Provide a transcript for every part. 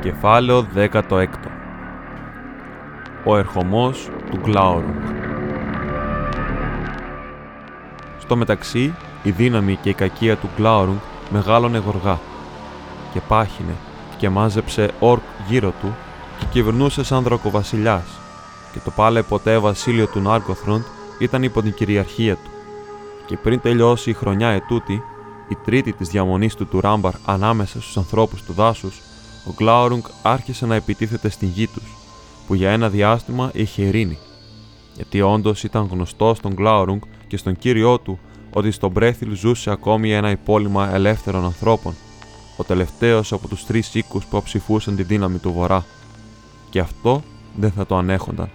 Κεφάλαιο 16 Ο ερχομός του Γκλάουρουγκ Στο μεταξύ, η δύναμη και η κακία του Γκλάουρουγκ μεγάλωνε γοργά και πάχινε και μάζεψε όρκ γύρω του και κυβερνούσε σαν δρακοβασιλιάς και το πάλε ποτέ βασίλειο του Νάρκοθροντ ήταν υπό την κυριαρχία του. Και πριν τελειώσει η χρονιά ετούτη, η τρίτη της διαμονής του του Ράμπαρ ανάμεσα στους ανθρώπους του δάσους, ο Γκλάουρουγκ άρχισε να επιτίθεται στην γη τους, που για ένα διάστημα είχε ειρήνη. Γιατί όντως ήταν γνωστό στον Γκλάουρουγκ και στον κύριό του ότι στον Μπρέθιλ ζούσε ακόμη ένα υπόλοιμα ελεύθερων ανθρώπων, ο τελευταίος από τους τρεις οίκους που ψηφούσαν τη δύναμη του Βορρά. Και αυτό δεν θα το ανέχονταν.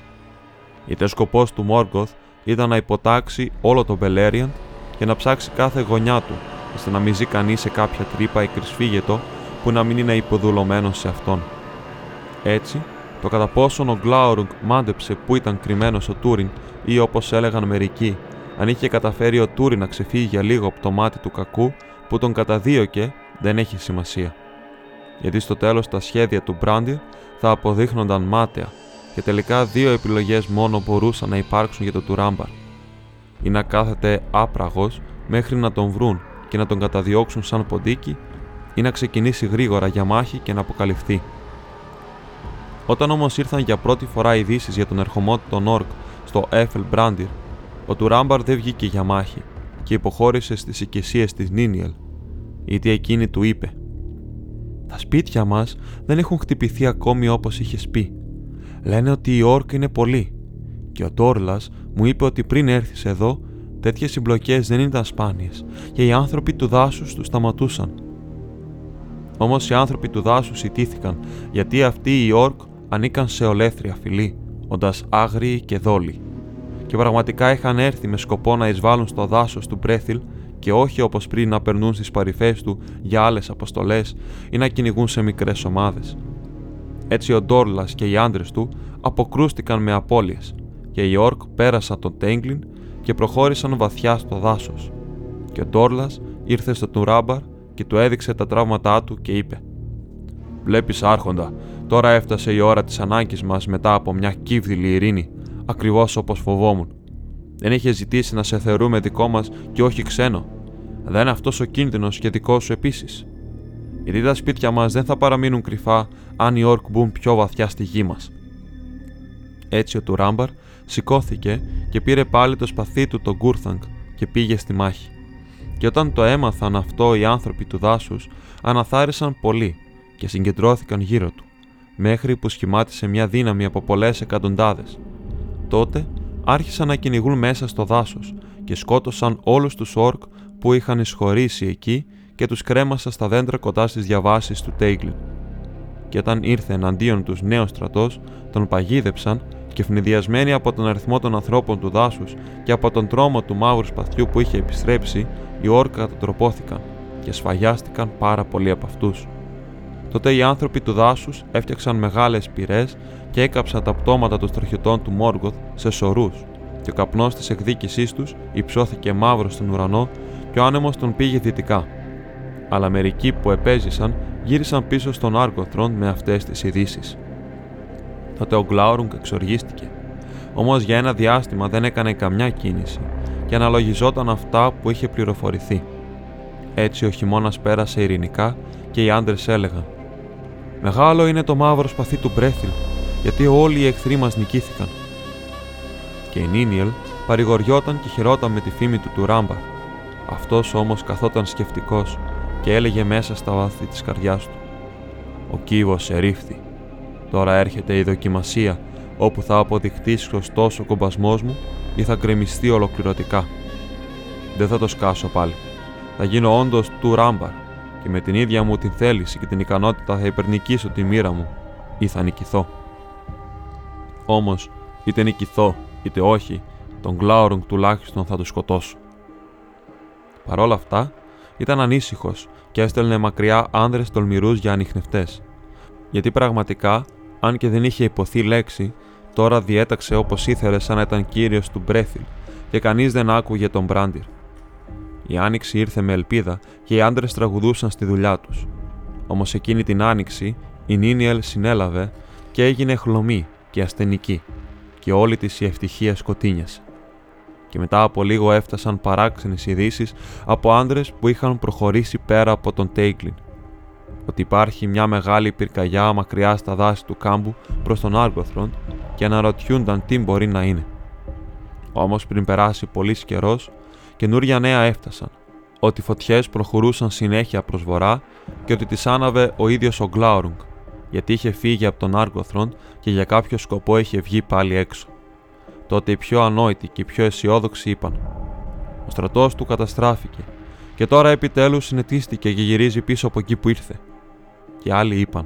Γιατί ο σκοπός του Μόργκοθ ήταν να υποτάξει όλο τον Μπελέριαν και να ψάξει κάθε γωνιά του, ώστε να μην ζει κανείς σε κάποια τρύπα ή κρυσφύγετο που να μην είναι υποδουλωμένος σε αυτόν. Έτσι, το κατά πόσον ο Γκλάουρουγκ μάντεψε που ήταν κρυμμένος ο Τούριν ή όπως έλεγαν μερικοί, αν είχε καταφέρει ο Τούριν να ξεφύγει για λίγο από το μάτι του κακού που τον καταδίωκε, δεν έχει σημασία. Γιατί στο τέλος τα σχέδια του Μπράντι θα αποδείχνονταν μάταια και τελικά δύο επιλογές μόνο μπορούσαν να υπάρξουν για το Τουράμπαρ. Ή να κάθεται άπραγος μέχρι να τον βρουν και να τον καταδιώξουν σαν ποντίκι ή να ξεκινήσει γρήγορα για μάχη και να αποκαλυφθεί. Όταν όμως ήρθαν για πρώτη φορά ειδήσεις για τον ερχομό του των Ορκ στο Έφελ Μπράντιρ, ο Τουράμπαρ δεν βγήκε για μάχη και υποχώρησε στις οικεσίες της Νίνιελ, γιατί εκείνη του είπε: Τα σπίτια μας δεν έχουν χτυπηθεί ακόμη όπως είχε πει. Λένε ότι οι Ορκ είναι πολλοί. Και ο Τόρλας μου είπε ότι πριν έρθεις εδώ, τέτοιες συμπλοκές δεν ήταν σπάνιες και οι άνθρωποι του δάσους του σταματούσαν. Όμως οι άνθρωποι του δάσους ιτήθηκαν γιατί αυτοί οι Ορκ ανήκαν σε ολέθρια φυλή, όντας άγριοι και δόλοι. Και πραγματικά είχαν έρθει με σκοπό να εισβάλλουν στο δάσος του Μπρέθιλ και όχι όπως πριν να περνούν στις παρυφές του για άλλες αποστολές ή να κυνηγούν σε μικρές ομάδες. Έτσι ο Ντόρλας και οι άντρες του αποκρούστηκαν με απώλειες και οι Ορκ πέρασαν τον Τέγκλιν και προχώρησαν βαθιά στο δάσος. Και ο Ντόρλας ήρθε στο Τουράμπαρ και του έδειξε τα τραύματά του και είπε: Βλέπεις, Άρχοντα, τώρα έφτασε η ώρα της ανάγκης μας μετά από μια κύβδηλη ειρήνη, ακριβώς όπως φοβόμουν. Δεν είχε ζητήσει να σε θεωρούμε δικό μας και όχι ξένο. Δεν είναι αυτός ο κίνδυνος και δικό σου επίσης γιατί τα σπίτια μας δεν θα παραμείνουν κρυφά αν οι όρκ μπουν πιο βαθιά στη γη μας. Έτσι ο Τουράμπαρ σηκώθηκε και πήρε πάλι το σπαθί του τον Γκούρθανγκ και πήγε στη μάχη. Και όταν το έμαθαν αυτό οι άνθρωποι του δάσους, αναθάρισαν πολύ και συγκεντρώθηκαν γύρω του, μέχρι που σχημάτισε μια δύναμη από πολλές εκατοντάδες. Τότε άρχισαν να κυνηγούν μέσα στο δάσος και σκότωσαν όλους τους όρκ που είχαν εισχωρήσει εκεί και τους κρέμασα στα δέντρα κοντά στις διαβάσεις του Τέιγκλιν. Και όταν ήρθε εναντίον τους νέος στρατός, τον παγίδεψαν και φνηδιασμένοι από τον αριθμό των ανθρώπων του δάσους και από τον τρόμο του μαύρου σπαθιού που είχε επιστρέψει, οι όρκα κατατροπώθηκαν και σφαγιάστηκαν πάρα πολλοί από αυτούς. Τότε οι άνθρωποι του δάσους έφτιαξαν μεγάλες πυρές και έκαψαν τα πτώματα των στρατιωτών του Μόργκοθ σε σωρούς και ο καπνός της εκδίκησής τους υψώθηκε μαύρο στον ουρανό και ο άνεμος τον πήγε δυτικά αλλά μερικοί που επέζησαν γύρισαν πίσω στον Άργοθρον με αυτές τις ειδήσεις. Τότε ο Γκλάουρουγκ εξοργίστηκε. Όμως για ένα διάστημα δεν έκανε καμιά κίνηση και αναλογιζόταν αυτά που είχε πληροφορηθεί. Έτσι ο χειμώνας πέρασε ειρηνικά και οι άντρες έλεγαν: Μεγάλο είναι το μαύρο σπαθί του Μπρέθιλ, γιατί όλοι οι εχθροί μας νικήθηκαν. Και η Νίνιελ παρηγοριόταν και χαιρόταν με τη φήμη του του Ράμπα. Αυτός όμως καθόταν σκεφτικός και έλεγε μέσα στα βάθη της καρδιάς του «Ο κύβος ερήφθη. Τώρα έρχεται η δοκιμασία όπου θα αποδειχτεί σωστός ο κομπασμός μου ή θα γκρεμιστεί ολοκληρωτικά. Δεν θα το σκάσω πάλι. Θα γίνω όντως του ράμπαρ και με την ίδια μου την θέληση και την ικανότητα θα υπερνικήσω τη μοίρα μου ή θα νικηθώ. Όμως, είτε νικηθώ είτε όχι, τον Γκλάουρουγκ τουλάχιστον θα του σκοτώσω. Παρ' όλα αυτά, ήταν ανήσυχος και έστελνε μακριά άνδρες τολμηρούς για ανιχνευτέ. Γιατί πραγματικά, αν και δεν είχε υποθεί λέξη, τώρα διέταξε όπως ήθελε σαν να ήταν κύριος του Μπρέθιλ και κανείς δεν άκουγε τον Μπράντιρ. Η άνοιξη ήρθε με ελπίδα και οι άντρες τραγουδούσαν στη δουλειά τους. Όμως εκείνη την άνοιξη η Νίνιελ συνέλαβε και έγινε χλωμή και ασθενική και όλη της η ευτυχία σκοτίνιασε. Και μετά από λίγο έφτασαν παράξενες ειδήσεις από άντρες που είχαν προχωρήσει πέρα από τον Τέιγκλιν. Ότι υπάρχει μια μεγάλη πυρκαγιά μακριά στα δάση του κάμπου προς τον Άργοθρον και αναρωτιούνταν τι μπορεί να είναι. Όμως πριν περάσει πολύς καιρός, καινούρια νέα έφτασαν, ότι οι φωτιές προχωρούσαν συνέχεια προς βορρά και ότι τις άναβε ο ίδιος ο Γκλάουρουγκ, γιατί είχε φύγει από τον Άργοθρον και για κάποιο σκοπό είχε βγει πάλι έξω. Τότε οι πιο ανόητοι και οι πιο αισιόδοξοι είπαν: Ο στρατός του καταστράφηκε και τώρα επιτέλους συνετίστηκε και γυρίζει πίσω από εκεί που ήρθε. Και άλλοι είπαν: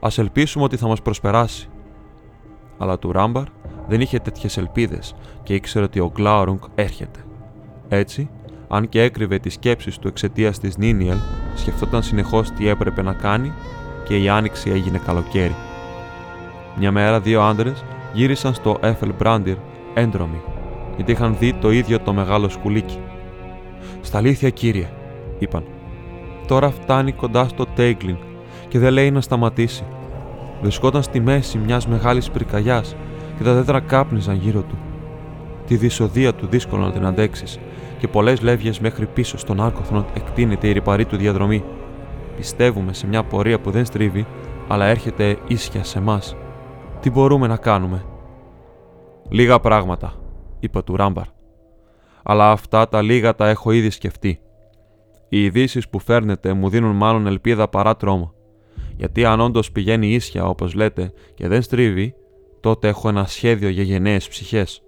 Α ελπίσουμε ότι θα μας προσπεράσει. Αλλά του Ράμπαρ δεν είχε τέτοιες ελπίδες και ήξερε ότι ο Γκλάουρουγκ έρχεται. Έτσι, αν και έκρυβε τις σκέψεις του εξαιτίας της Νίνιελ, σκεφτόταν συνεχώς τι έπρεπε να κάνει και η άνοιξη έγινε καλοκαίρι. Μια μέρα δύο άντρες γύρισαν στο Έφελ Μπράντιρ έντρομοι, γιατί είχαν δει το ίδιο το μεγάλο σκουλίκι. Στα αλήθεια, κύριε, είπαν. Τώρα φτάνει κοντά στο Τέιγκλιν και δεν λέει να σταματήσει. Βρισκόταν στη μέση μιας μεγάλης πυρκαγιάς και τα δέντρα κάπνιζαν γύρω του. Τη δυσοδεία του δύσκολο να την αντέξεις και πολλές λεύγες μέχρι πίσω στον άρκοθρον εκτείνεται η ρηπαρή του διαδρομή. Πιστεύουμε σε μια πορεία που δεν στρίβει, αλλά έρχεται ίσια σε εμά. Τι μπορούμε να κάνουμε; Λίγα πράγματα, είπε του Ράμπαρ. Αλλά αυτά τα λίγα τα έχω ήδη σκεφτεί. Οι ειδήσεις που φέρνετε μου δίνουν μάλλον ελπίδα παρά τρόμο. Γιατί αν όντως πηγαίνει ίσια όπως λέτε και δεν στρίβει, τότε έχω ένα σχέδιο για γενναίες ψυχές.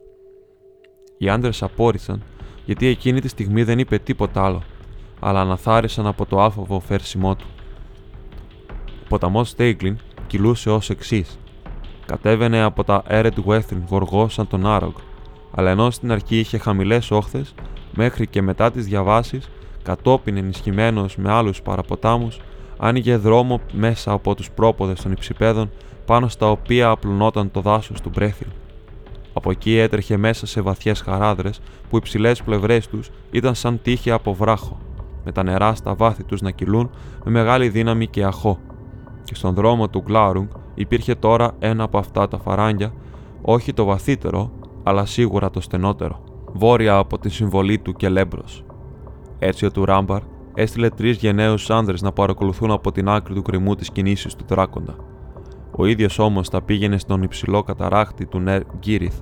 Οι άντρες απόρρισαν γιατί εκείνη τη στιγμή δεν είπε τίποτα άλλο, αλλά αναθάρισαν από το άφοβο φέρσιμό του. Ο ποταμός Στέιγκλιν κυλούσε ως εξής. Κατέβαινε από τα Έρετ Western γοργό σαν τον Άρογκ, αλλά ενώ στην αρχή είχε χαμηλές όχθες, μέχρι και μετά τις διαβάσεις, κατόπιν ενισχυμένος με άλλους παραποτάμους, άνοιγε δρόμο μέσα από τους πρόποδες των υψηπέδων πάνω στα οποία απλωνόταν το δάσος του Μπρέθιλ. Από εκεί έτρεχε μέσα σε βαθιές χαράδρες που οι ψηλέ πλευρές τους ήταν σαν τείχη από βράχο, με τα νερά στα βάθη τους να κυλούν με μεγάλη δύναμη και αχώ. Και στον δρόμο του Γκλάρουγκ υπήρχε τώρα ένα από αυτά τα φαράγγια, όχι το βαθύτερο, αλλά σίγουρα το στενότερο, βόρεια από τη συμβολή του και λέμπρο. Έτσι ο του Ράμπαρ έστειλε τρεις γενναίους άνδρες να παρακολουθούν από την άκρη του κρυμού τι κινήσει του δράκοντα. Ο ίδιος όμως τα πήγαινε στον υψηλό καταράχτη του Νερ Γκύριθ,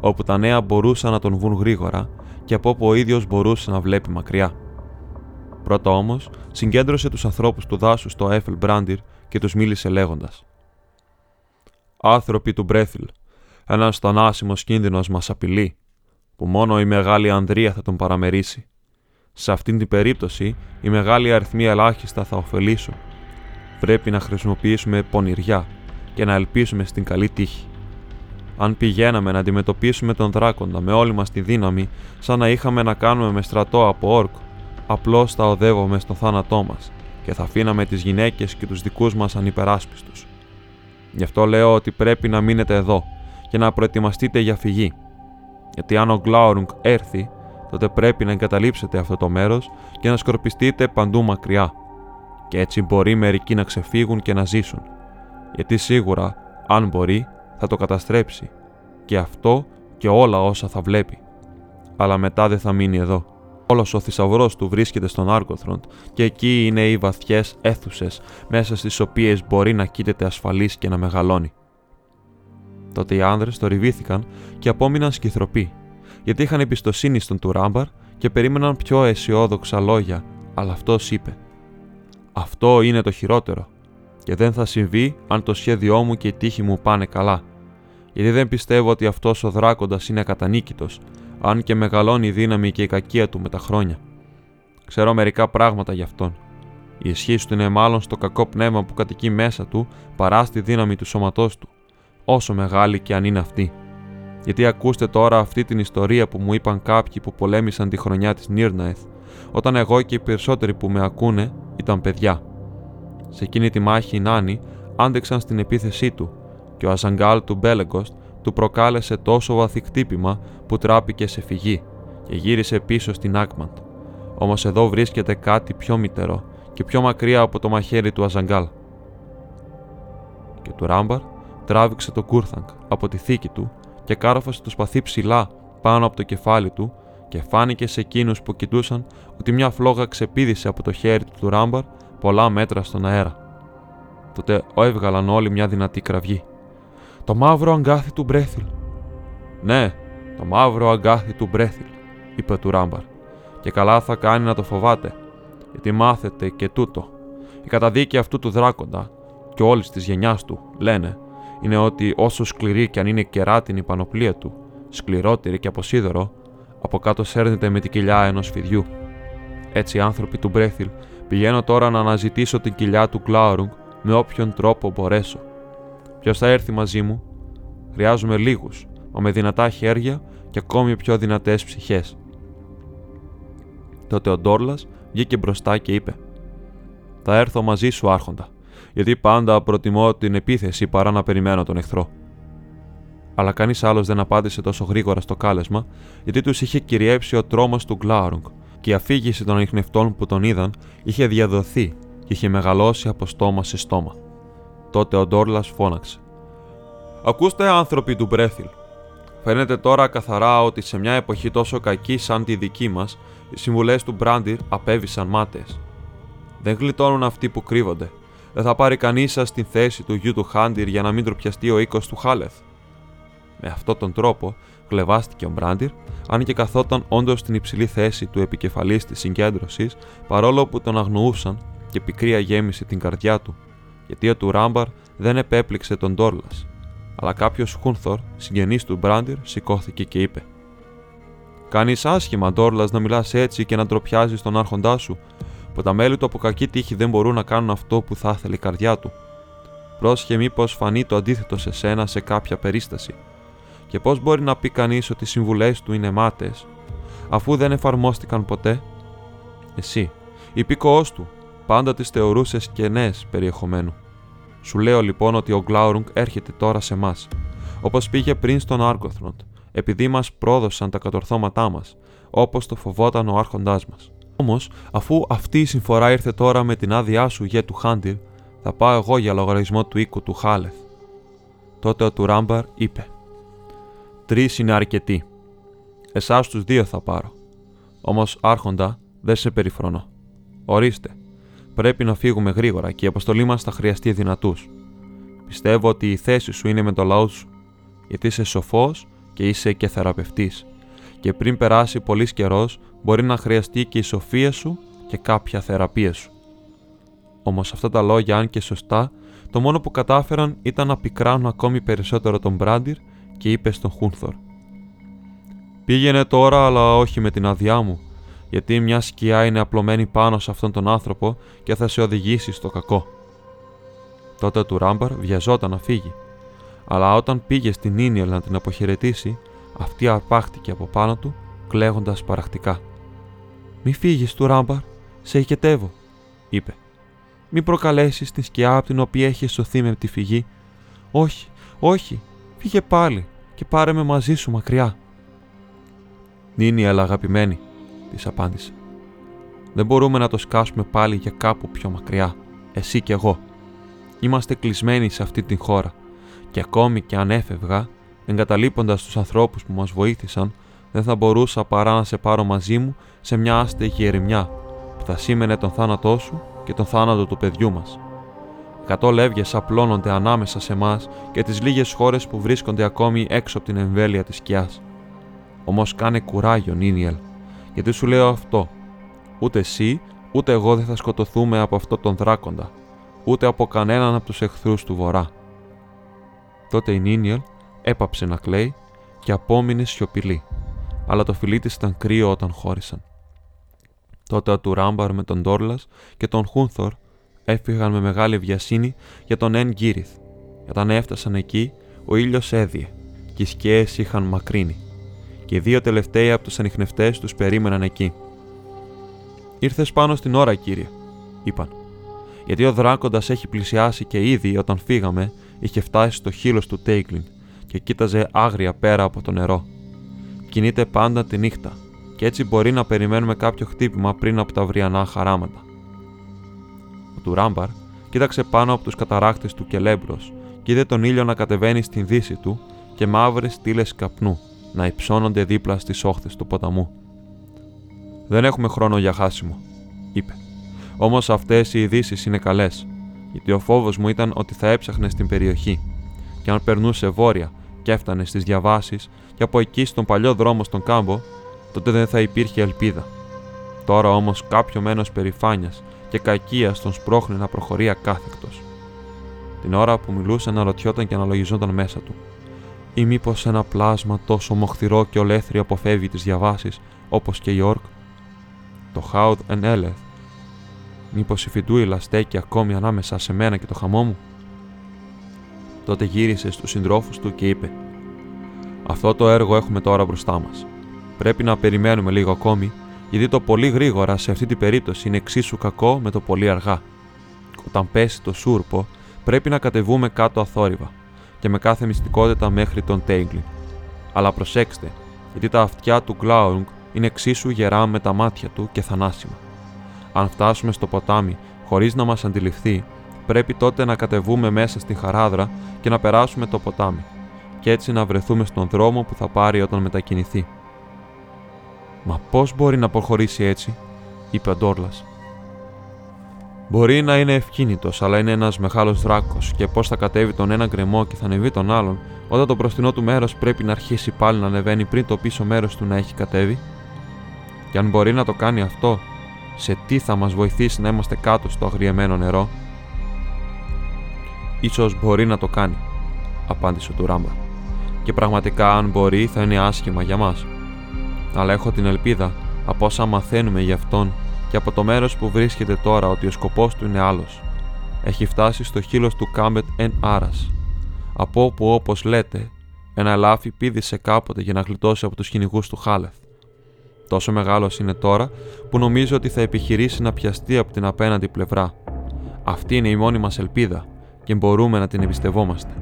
όπου τα νέα μπορούσαν να τον βουν γρήγορα και από όπου ο ίδιος μπορούσε να βλέπει μακριά. Πρώτα όμως συγκέντρωσε τους ανθρώπους του δάσους στο Έφελ Μπράντιρ και τους μίλησε λέγοντας: Άνθρωποι του Μπρέθιλ, ένας θανάσιμος κίνδυνος μας απειλεί, που μόνο η μεγάλη Ανδρία θα τον παραμερίσει. Σε αυτήν την περίπτωση, οι μεγάλοι αριθμοί ελάχιστα θα ωφελήσουν. Πρέπει να χρησιμοποιήσουμε πονηριά και να ελπίσουμε στην καλή τύχη. Αν πηγαίναμε να αντιμετωπίσουμε τον δράκοντα με όλη μας τη δύναμη, σαν να είχαμε να κάνουμε με στρατό από όρκ, απλώς θα οδεύουμε στο θάνατό μας και θα αφήναμε τις γυναίκες και τους δικούς μας ανυπεράσπιστους. Γι' αυτό λέω ότι πρέπει να μείνετε εδώ και να προετοιμαστείτε για φυγή. Γιατί αν ο Γκλάουρουγκ έρθει, τότε πρέπει να εγκαταλείψετε αυτό το μέρος και να σκορπιστείτε παντού μακριά. Και έτσι μπορεί μερικοί να ξεφύγουν και να ζήσουν. Γιατί σίγουρα, αν μπορεί, θα το καταστρέψει. Και αυτό και όλα όσα θα βλέπει. Αλλά μετά δεν θα μείνει εδώ. Όλος ο θησαυρός του βρίσκεται στον Άργοθροντ και εκεί είναι οι βαθιές αίθουσες μέσα στις οποίες μπορεί να κοίταται ασφαλής και να μεγαλώνει. Τότε οι άνδρες το ριβήθηκαν και απόμειναν σκυθροποί, γιατί είχαν εμπιστοσύνη στον Τουράμπαρ και περίμεναν πιο αισιόδοξα λόγια, αλλά αυτός είπε: Αυτό είναι το χειρότερο, και δεν θα συμβεί αν το σχέδιό μου και η τύχη μου πάνε καλά, γιατί δεν πιστεύω ότι αυτός ο δράκοντας είναι ακατανίκητο, αν και μεγαλώνει η δύναμη και η κακία του με τα χρόνια. Ξέρω μερικά πράγματα γι' αυτόν. Η ισχύ του είναι μάλλον στο κακό πνεύμα που κατοικεί μέσα του παρά στη δύναμη του σώματός του, όσο μεγάλη και αν είναι αυτή. Γιατί ακούστε τώρα αυτή την ιστορία που μου είπαν κάποιοι που πολέμησαν τη χρονιά της Νίρναεθ, όταν εγώ και οι περισσότεροι που με ακούνε ήταν παιδιά. Σε εκείνη τη μάχη οι Νάνοι άντεξαν στην επίθεσή του και ο Αζαγκάλ του Μπέλεγκοστ του προκάλεσε τόσο βαθύ χτύπημα που τράπηκε σε φυγή και γύρισε πίσω στην Άκμαντ. Όμως εδώ βρίσκεται κάτι πιο μυτερό και πιο μακριά από το μαχαίρι του Αζαγκάλ. και του Ράμπαρ τράβηξε το Κούρθανγκ από τη θήκη του και κάρφωσε το σπαθί ψηλά πάνω από το κεφάλι του και φάνηκε σε εκείνους που κοιτούσαν ότι μια φλόγα ξεπίδησε από το χέρι του του Ράμπαρ πολλά μέτρα στον αέρα. Τότε έβγαλαν όλοι μια δυνατή κραυγή. Το μαύρο αγκάθι του Μπρέθιλ. Ναι, το μαύρο αγκάθι του Μπρέθιλ, είπε του Ράμπαρ. Και καλά θα κάνει να το φοβάται, γιατί μάθετε και τούτο. Η καταδίκη αυτού του δράκοντα και όλης της γενιάς του, λένε, είναι ότι όσο σκληρή και αν είναι κεράτινη η πανοπλία του, σκληρότερη και από σίδερο, από κάτω σέρνεται με την κοιλιά ενός φιδιού. Έτσι οι άνθρωποι του Μπρέθιλ πηγαίνω τώρα να αναζητήσω την κοιλιά του Κλάουρουγκ με όποιον τρόπο μπορέσω. Ποιος θα έρθει μαζί μου, χρειάζομαι λίγους, μα με δυνατά χέρια και ακόμη πιο δυνατές ψυχές. Τότε ο Ντόρλας βγήκε μπροστά και είπε: Θα έρθω μαζί σου, Άρχοντα, γιατί πάντα προτιμώ την επίθεση παρά να περιμένω τον εχθρό. Αλλά κανείς άλλος δεν απάντησε τόσο γρήγορα στο κάλεσμα, γιατί τους είχε κυριεύσει ο τρόμος του Γκλάουρουγκ και η αφήγηση των ανιχνευτών που τον είδαν είχε διαδοθεί και είχε μεγαλώσει από στόμα σε στόμα. Τότε ο Ντόρλας φώναξε. Ακούστε, άνθρωποι του Μπρέθιλ. Φαίνεται τώρα καθαρά ότι σε μια εποχή τόσο κακή σαν τη δική μας, οι συμβουλές του Μπράντιρ απέβησαν μάταιες. Δεν γλιτώνουν αυτοί που κρύβονται. Δεν θα πάρει κανείς σας την θέση του γιου του Χάντιρ για να μην τροπιαστεί ο οίκος του Χάλεθ. Με αυτόν τον τρόπο, κλεβάστηκε ο Μπράντιρ, αν και καθόταν όντως στην υψηλή θέση του επικεφαλής της συγκέντρωσης, παρόλο που τον αγνοούσαν και πικρία γέμισε την καρδιά του, γιατί ο του Ράμπαρ δεν επέπληξε τον Ντόρλας. Αλλά κάποιος Χούνθορ, συγγενής του Μπράντιρ, σηκώθηκε και είπε: Κάνεις άσχημα, Ντόρλας, να μιλάς έτσι και να ντροπιάζεις τον άρχοντά σου, που τα μέλη του από κακή τύχη δεν μπορούν να κάνουν αυτό που θα ήθελε η καρδιά του. Πρόσχε μήπως φανεί το αντίθετο σε σένα σε κάποια περίσταση. Και πώς μπορεί να πει κανείς ότι οι συμβουλές του είναι μάτε, αφού δεν εφαρμόστηκαν ποτέ; Εσύ, υπήκοό του, πάντα τις θεωρούσες κενέ περιεχομένου. Σου λέω λοιπόν ότι ο Γκλάουρουγκ έρχεται τώρα σε εμά, όπως πήγε πριν στον Άρκοθροντ, επειδή μας πρόδωσαν τα κατορθώματά μας, όπως το φοβόταν ο Άρχοντάς μας. Όμως, αφού αυτή η συμφορά ήρθε τώρα με την άδειά σου για του Χάντιρ, θα πάω εγώ για λογαριασμό του οίκου του Χάλεθ. Τότε ο Τουράμπαρ είπε: Τρεις είναι αρκετοί. Εσάς τους δύο θα πάρω. Όμως, Άρχοντα, δεν σε περιφρονώ. Ορίστε, πρέπει να φύγουμε γρήγορα και η αποστολή μας θα χρειαστεί δυνατούς. Πιστεύω ότι η θέση σου είναι με το λαό σου, γιατί είσαι σοφός και είσαι και θεραπευτής. Και πριν περάσει πολύς καιρός, μπορεί να χρειαστεί και η σοφία σου και κάποια θεραπεία σου. Όμως αυτά τα λόγια, αν και σωστά, το μόνο που κατάφεραν ήταν να πικράνουν ακόμη περισσότερο τον Μπράντιρ και είπε στον Χούνθορ: Πήγαινε τώρα, αλλά όχι με την άδειά μου, γιατί μια σκιά είναι απλωμένη πάνω σε αυτόν τον άνθρωπο και θα σε οδηγήσει στο κακό. Τότε του Ράμπαρ βιαζόταν να φύγει, αλλά όταν πήγε στην Ίνιελ να την αποχαιρετήσει, αυτή αρπάχτηκε από πάνω του, κλαίγοντας παραχτικά. Μη φύγεις του Ράμπαρ, σε οικετεύω, είπε. Μη προκαλέσεις τη σκιά από την οποία έχει σωθεί με τη φυγή. Όχι, όχι, φύγε πάλι και πάρε με μαζί σου μακριά. Νίνιελ αγαπημένη, της απάντησε. Δεν μπορούμε να το σκάσουμε πάλι για κάπου πιο μακριά, εσύ κι εγώ. Είμαστε κλεισμένοι σε αυτή την χώρα και ακόμη και αν έφευγα, εγκαταλείποντας τους ανθρώπους που μας βοήθησαν, δεν θα μπορούσα παρά να σε πάρω μαζί μου σε μια άστεγη ερημιά που θα σήμαινε τον θάνατό σου και τον θάνατο του παιδιού μας. Εκατό λεύγες απλώνονται ανάμεσα σε εμά και τις λίγες χώρες που βρίσκονται ακόμη έξω από την εμβέλεια της σκιάς. Όμως κάνε κουράγιο, Νίνιελ, γιατί σου λέω αυτό. Ούτε εσύ, ούτε εγώ δεν θα σκοτωθούμε από αυτό τον δράκοντα, ούτε από κανέναν από τους εχθρούς του βορρά. Τότε η Νίνιελ έπαψε να κλαίει και απόμεινε σιωπηλή, αλλά το φιλί της ήταν κρύο όταν χώρισαν. Τότε ο Τουράμπαρ με τον Ντόρλας και τον Χούνθορ έφυγαν με μεγάλη βιασύνη για τον Εν Γκύριθ. Και όταν έφτασαν εκεί, ο ήλιος έδιε και οι σκιές είχαν μακρύνει. Και οι δύο τελευταίοι από τους ανιχνευτές τους περίμεναν εκεί. Ήρθες πάνω στην ώρα, κύριε, είπαν. Γιατί ο δράκοντας έχει πλησιάσει και ήδη όταν φύγαμε είχε φτάσει στο χείλος του Τέικλιν και κοίταζε άγρια πέρα από το νερό. Κινείται πάντα τη νύχτα και έτσι μπορεί να περιμένουμε κάποιο χτύπημα πριν από τα αυριανά χαράματα. Ο Τουράμπαρ κοίταξε πάνω από τους καταράκτε του Κελέμπρος και είδε τον ήλιο να κατεβαίνει στην δύση του και μαύρες στήλες καπνού να υψώνονται δίπλα στις όχθες του ποταμού. Δεν έχουμε χρόνο για χάσιμο, είπε. Όμως αυτές οι ειδήσεις είναι καλές, γιατί ο φόβος μου ήταν ότι θα έψαχνε στην περιοχή, και αν περνούσε βόρεια και έφτανε στις διαβάσεις και από εκεί στον παλιό δρόμο στον κάμπο, τότε δεν θα υπήρχε ελπίδα. Τώρα όμως κάποιο μένος περηφάνεια και κακίας τον σπρώχνει να προχωρεί ακάθεκτο. Την ώρα που μιλούσε αναρωτιόταν και αναλογιζόταν μέσα του. Ή μήπως ένα πλάσμα τόσο μοχθηρό και ολέθριο αποφεύγει τις διαβάσεις, όπως και η Ορκ. Το Χάουδ εν Έλεθ. Μήπως η Φιντούιλα στέκει ακόμη ανάμεσα σε μένα και το χαμό μου; Τότε γύρισε στους συντρόφους του και είπε: Αυτό το έργο έχουμε τώρα μπροστά μας. Πρέπει να περιμένουμε λίγο ακόμη, γιατί το πολύ γρήγορα σε αυτή την περίπτωση είναι εξίσου κακό με το πολύ αργά. Όταν πέσει το σούρπο, πρέπει να κατεβούμε κάτω αθόρυβα και με κάθε μυστικότητα μέχρι τον Τέιγκλιν. Αλλά προσέξτε, γιατί τα αυτιά του Γκλάουρουγκ είναι εξίσου γερά με τα μάτια του και θανάσιμα. Αν φτάσουμε στο ποτάμι χωρίς να μας αντιληφθεί, πρέπει τότε να κατεβούμε μέσα στην χαράδρα και να περάσουμε το ποτάμι, και έτσι να βρεθούμε στον δρόμο που θα πάρει όταν μετακινηθεί. Μα πώς μπορεί να προχωρήσει έτσι, είπε ο Ντόρλας. Μπορεί να είναι ευκίνητος, αλλά είναι ένας μεγάλος δράκος και πώς θα κατέβει τον ένα γκρεμό και θα ανεβεί τον άλλον, όταν το μπροστινό του μέρος πρέπει να αρχίσει πάλι να ανεβαίνει πριν το πίσω μέρος του να έχει κατέβει. Και αν μπορεί να το κάνει αυτό, σε τι θα μας βοηθήσει να είμαστε κάτω στο αγριεμένο νερό; Ίσως μπορεί να το κάνει, απάντησε ο Τουράμπα. Και πραγματικά αν μπορεί θα είναι άσχημα για μας. Αλλά έχω την ελπίδα από όσα μαθαίνουμε για αυτόν και από το μέρος που βρίσκεται τώρα ότι ο σκοπός του είναι άλλος. Έχει φτάσει στο χείλος του Κάμπετ εν Άρας, από όπου όπως λέτε ένα λάφι πήδησε κάποτε για να γλιτώσει από τους κυνηγούς του Χάλεθ. Τόσο μεγάλος είναι τώρα που νομίζω ότι θα επιχειρήσει να πιαστεί από την απέναντι πλευρά. Αυτή είναι η μόνη μας ελπίδα και μπορούμε να την εμπιστευόμαστε.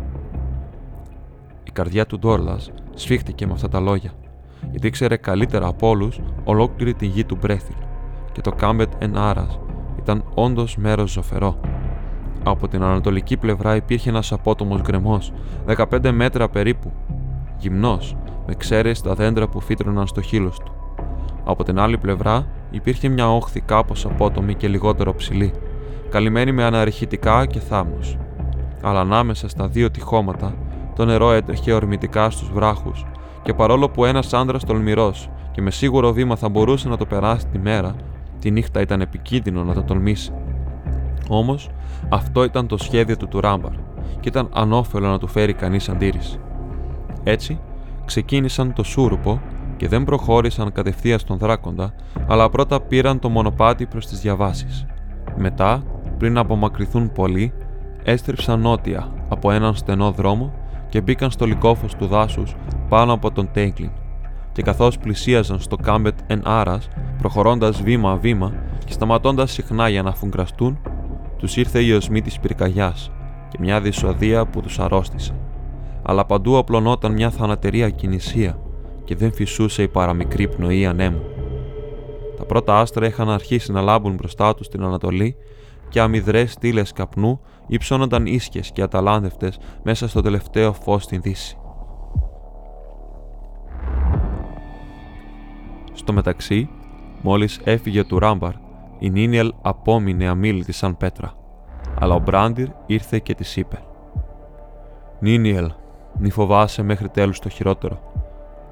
Η καρδιά του Ντόρλας σφίχτηκε με αυτά τα λόγια, γιατί ήξερε καλύτερα από όλους ολόκληρη τη γη του Μπρέθιλ και το Κάμπετ εν Άρας ήταν όντως μέρος ζωφερό. Από την ανατολική πλευρά υπήρχε ένας απότομος γκρεμός, 15 μέτρα περίπου, γυμνός, με ξέρες τα δέντρα που φύτρωναν στο χείλος του. Από την άλλη πλευρά υπήρχε μια όχθη κάπως απότομη και λιγότερο ψηλή, καλυμμένη με αναρριχητικά και θάμνους. Αλλά ανάμεσα στα δύο τυχώματα το νερό έτρεχε ορμητικά στους βράχους, και παρόλο που ένας άντρα τολμηρό και με σίγουρο βήμα θα μπορούσε να το περάσει τη μέρα, τη νύχτα ήταν επικίνδυνο να το τολμήσει. Όμως, αυτό ήταν το σχέδιο του Τουράμπαρ και ήταν ανώφελο να του φέρει κανείς αντίρρηση. Έτσι, ξεκίνησαν το σούρουπο και δεν προχώρησαν κατευθείαν στον δράκοντα, αλλά πρώτα πήραν το μονοπάτι προς τις διαβάσεις. Μετά, πριν απομακρυνθούν πολύ, έστριψαν νότια από έναν στενό δρόμο και μπήκαν στο λικόφος του δάσους πάνω από τον Τέγκλιν και καθώς πλησίαζαν στο Κάμπετ εν Άρας, προχωρώντας βήμα-βήμα και σταματώντας συχνά για να φουγκραστούν, τους ήρθε η οσμή της πυρκαγιάς και μια δυσοδεία που τους αρρώστησε. Αλλά παντού απλωνόταν μια θανατερή ακινησία και δεν φυσούσε η παραμικρή πνοή ανέμου. Τα πρώτα άστρα είχαν αρχίσει να λάμπουν μπροστά τους στην Ανατολή και αμυδρές στήλες καπνού υψώνονταν ίσχε και αταλάντευτες μέσα στο τελευταίο φως στην Δύση. Στο μεταξύ, μόλις έφυγε του Ράμπαρ, η Νίνιελ απόμεινε αμήλυτη σαν πέτρα, αλλά ο Μπράντιρ ήρθε και της είπε «Νίνιελ, μη φοβάσαι μέχρι τέλους το χειρότερο.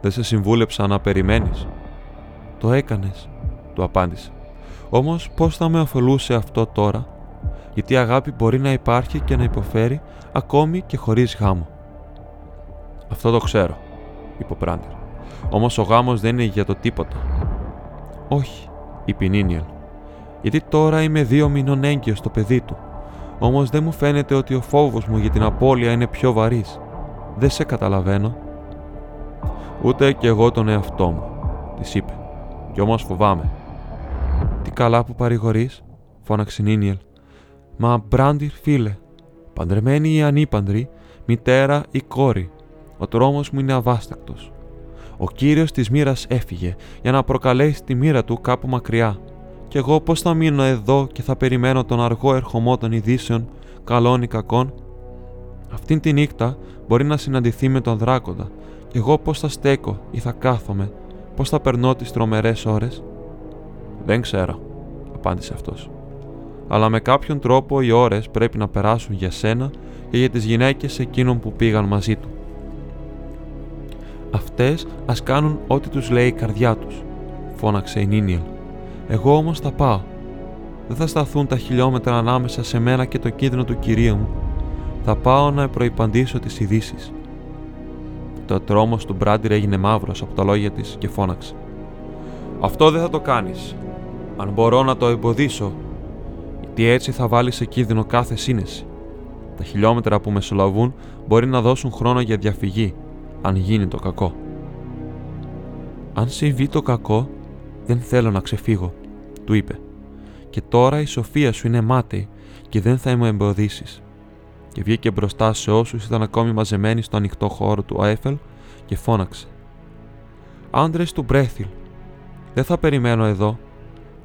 Δεν σε συμβούλεψα να περιμένεις». «Το έκανες», του απάντησε. «Όμως πώς θα με ωφελούσε αυτό τώρα, γιατί η αγάπη μπορεί να υπάρχει και να υποφέρει ακόμη και χωρίς γάμο». «Αυτό το ξέρω», είπε ο Μπράντιρ. Όμως ο γάμος δεν είναι για το τίποτα. Όχι, είπε η Νίνιελ. Γιατί τώρα είμαι δύο μηνών έγκυος στο παιδί του. Όμως δεν μου φαίνεται ότι ο φόβος μου για την απώλεια είναι πιο βαρύς. Δεν σε καταλαβαίνω. Ούτε κι εγώ τον εαυτό μου, της είπε. Κι όμως φοβάμαι. Τι καλά που παρηγορείς, φώναξε η Νίνιελ. Μα Μπράντιρ, φίλε, παντρεμένη ή ανήπαντρη, μητέρα ή κόρη, ο τρόμος μου είναι αβάστακτος. Ο κύριος της μοίρας έφυγε για να προκαλέσει τη μοίρα του κάπου μακριά. Κι εγώ πώς θα μείνω εδώ και θα περιμένω τον αργό ερχομό των ειδήσεων, καλών ή κακών; Αυτήν τη νύχτα μπορεί να συναντηθεί με τον δράκοντα και εγώ πώς θα στέκω ή θα κάθομαι, πώς θα περνώ τις τρομερές ώρες; Δεν ξέρω, απάντησε αυτός. Αλλά με κάποιον τρόπο οι ώρες πρέπει να περάσουν για σένα και για τις γυναίκες εκείνων που πήγαν μαζί του. Αυτές ας κάνουν ό,τι τους λέει η καρδιά τους, φώναξε η Νίνιελ. Εγώ όμως θα πάω. Δεν θα σταθούν τα χιλιόμετρα ανάμεσα σε μένα και το κίνδυνο του κυρίου μου. Θα πάω να προϋπαντήσω τις ειδήσει. Το τρόμος του Μπράντιρ έγινε μαύρος από τα λόγια της και φώναξε. Αυτό δεν θα το κάνεις. Αν μπορώ να το εμποδίσω, γιατί έτσι θα βάλεις σε κίνδυνο κάθε σύνεση. Τα χιλιόμετρα που μεσολαβούν μπορεί να δώσουν χρόνο για διαφυγή, αν γίνει το κακό. Αν συμβεί το κακό, δεν θέλω να ξεφύγω, του είπε. Και τώρα η σοφία σου είναι μάταιη και δεν θα με εμποδίσεις. Και βγήκε μπροστά σε όσους ήταν ακόμη μαζεμένοι στο ανοιχτό χώρο του Άιφελ και φώναξε. Άντρες του Μπρέθιλ, δεν θα περιμένω εδώ.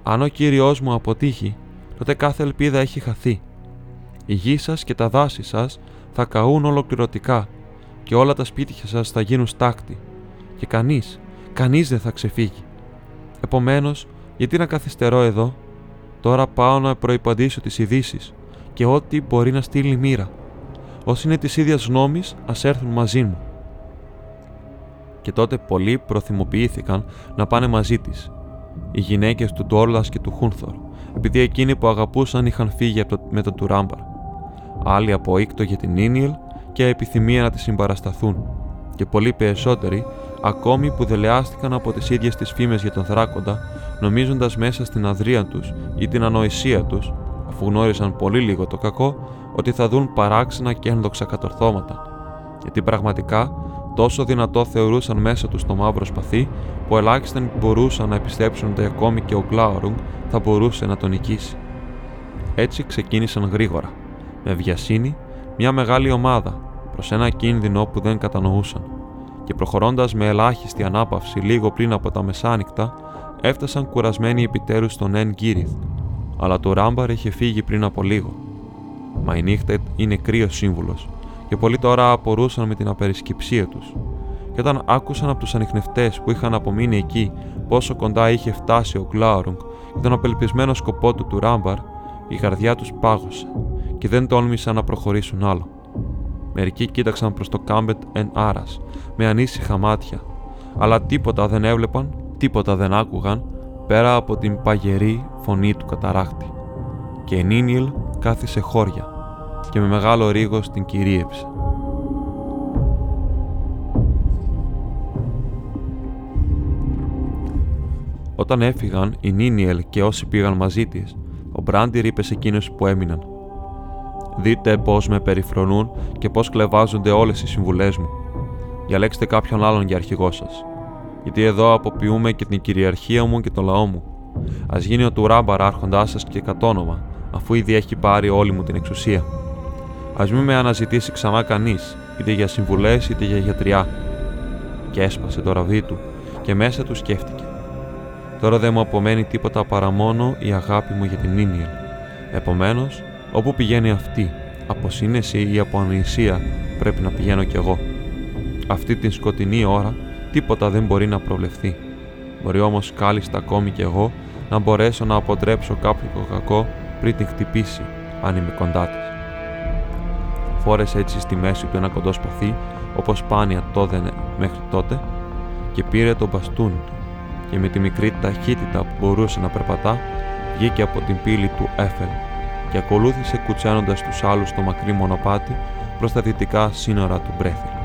Αν ο κύριο μου αποτύχει, τότε κάθε ελπίδα έχει χαθεί. Η γη σας και τα δάση σας θα καούν ολοκληρωτικά και όλα τα σπίτια σας θα γίνουν στάκτη. Και κανείς, κανείς δεν θα ξεφύγει. Επομένως, γιατί να καθυστερώ εδώ, τώρα πάω να προπαντήσω τις ειδήσεις και ό,τι μπορεί να στείλει μοίρα. Όσοι είναι της ίδιας γνώμης, ας έρθουν μαζί μου. Και τότε πολλοί προθυμοποιήθηκαν να πάνε μαζί της, οι γυναίκες του Ντόρλα και του Χούνθορ, επειδή εκείνοι που αγαπούσαν είχαν φύγει με τον Τουράμπαρ. Άλλοι από οίκτο για την Ίνιελ και επιθυμία να τη συμπαρασταθούν, και πολλοί περισσότεροι ακόμη που δελεάστηκαν από τις ίδιες τις φήμες για τον Δράκοντα, νομίζοντας μέσα στην αδρία τους ή την ανοησία τους, αφού γνώρισαν πολύ λίγο το κακό, ότι θα δουν παράξενα και ένδοξα κατορθώματα. Γιατί πραγματικά τόσο δυνατό θεωρούσαν μέσα τους το μαύρο σπαθί, που ελάχιστα μπορούσαν να επιστρέψουν ότι ακόμη και ο Γκλάουρουγκ θα μπορούσε να τον νικήσει. Έτσι ξεκίνησαν γρήγορα, με βιασύνη, μια μεγάλη ομάδα προς ένα κίνδυνο που δεν κατανοούσαν και προχωρώντας με ελάχιστη ανάπαυση λίγο πριν από τα μεσάνυχτα, έφτασαν κουρασμένοι επιτέρου στον Εν Γκύριθ, αλλά το Ράμπαρ είχε φύγει πριν από λίγο. Μα η νύχτα είναι κρύος σύμβουλος, και πολλοί τώρα απορούσαν με την απερισκεψία τους. Και όταν άκουσαν από τους ανιχνευτές που είχαν απομείνει εκεί πόσο κοντά είχε φτάσει ο Γκλάουρουγκ και τον απελπισμένο σκοπό του του Ράμπαρ, η καρδιά τους πάγωσε και δεν τόλμησαν να προχωρήσουν άλλο. Μερικοί κοίταξαν προς το Κάμπετ εν Άρας με ανήσυχα μάτια, αλλά τίποτα δεν έβλεπαν, τίποτα δεν άκουγαν πέρα από την παγερή φωνή του καταράκτη. Και η Νίνιλ κάθισε χώρια και με μεγάλο ρίγος την κυρίεψε. Όταν έφυγαν η Νίνιελ και όσοι πήγαν μαζί της, ο Μπράντι είπε σε εκείνους που έμειναν: Δείτε πώς με περιφρονούν και πώς κλεβάζονται όλες οι συμβουλές μου. Διαλέξτε κάποιον άλλον για αρχηγό σας. Γιατί εδώ αποποιούμε και την κυριαρχία μου και το λαό μου. Α γίνει ο Τουράμπαρ άρχοντά σας και κατόνομα, αφού ήδη έχει πάρει όλη μου την εξουσία. Α μην με αναζητήσει ξανά κανείς, είτε για συμβουλές είτε για γιατριά. Και έσπασε το ραβδί του και μέσα του σκέφτηκε. Τώρα δεν μου απομένει τίποτα παρά μόνο η αγάπη μου για την Νίνιελ. Επομένως, Όπου πηγαίνει αυτή, από σύνεση ή από ανησία, πρέπει να πηγαίνω κι εγώ. Αυτή την σκοτεινή ώρα τίποτα δεν μπορεί να προβλεφθεί. Μπορεί όμως κάλλιστα ακόμη κι εγώ να μπορέσω να αποτρέψω κάποιο κακό πριν την χτυπήσει, αν είμαι κοντά της. Φόρεσε έτσι στη μέση του ένα κοντό σπαθί, όπως σπάνια το έδαινε μέχρι τότε, και πήρε τον μπαστούνι του και με τη μικρή ταχύτητα που μπορούσε να περπατά, βγήκε από την πύλη του Έφελ και ακολούθησε κουτσάνοντας τους άλλους το μακρύ μονοπάτι προς τα δυτικά σύνορα του Μπρέθιλ.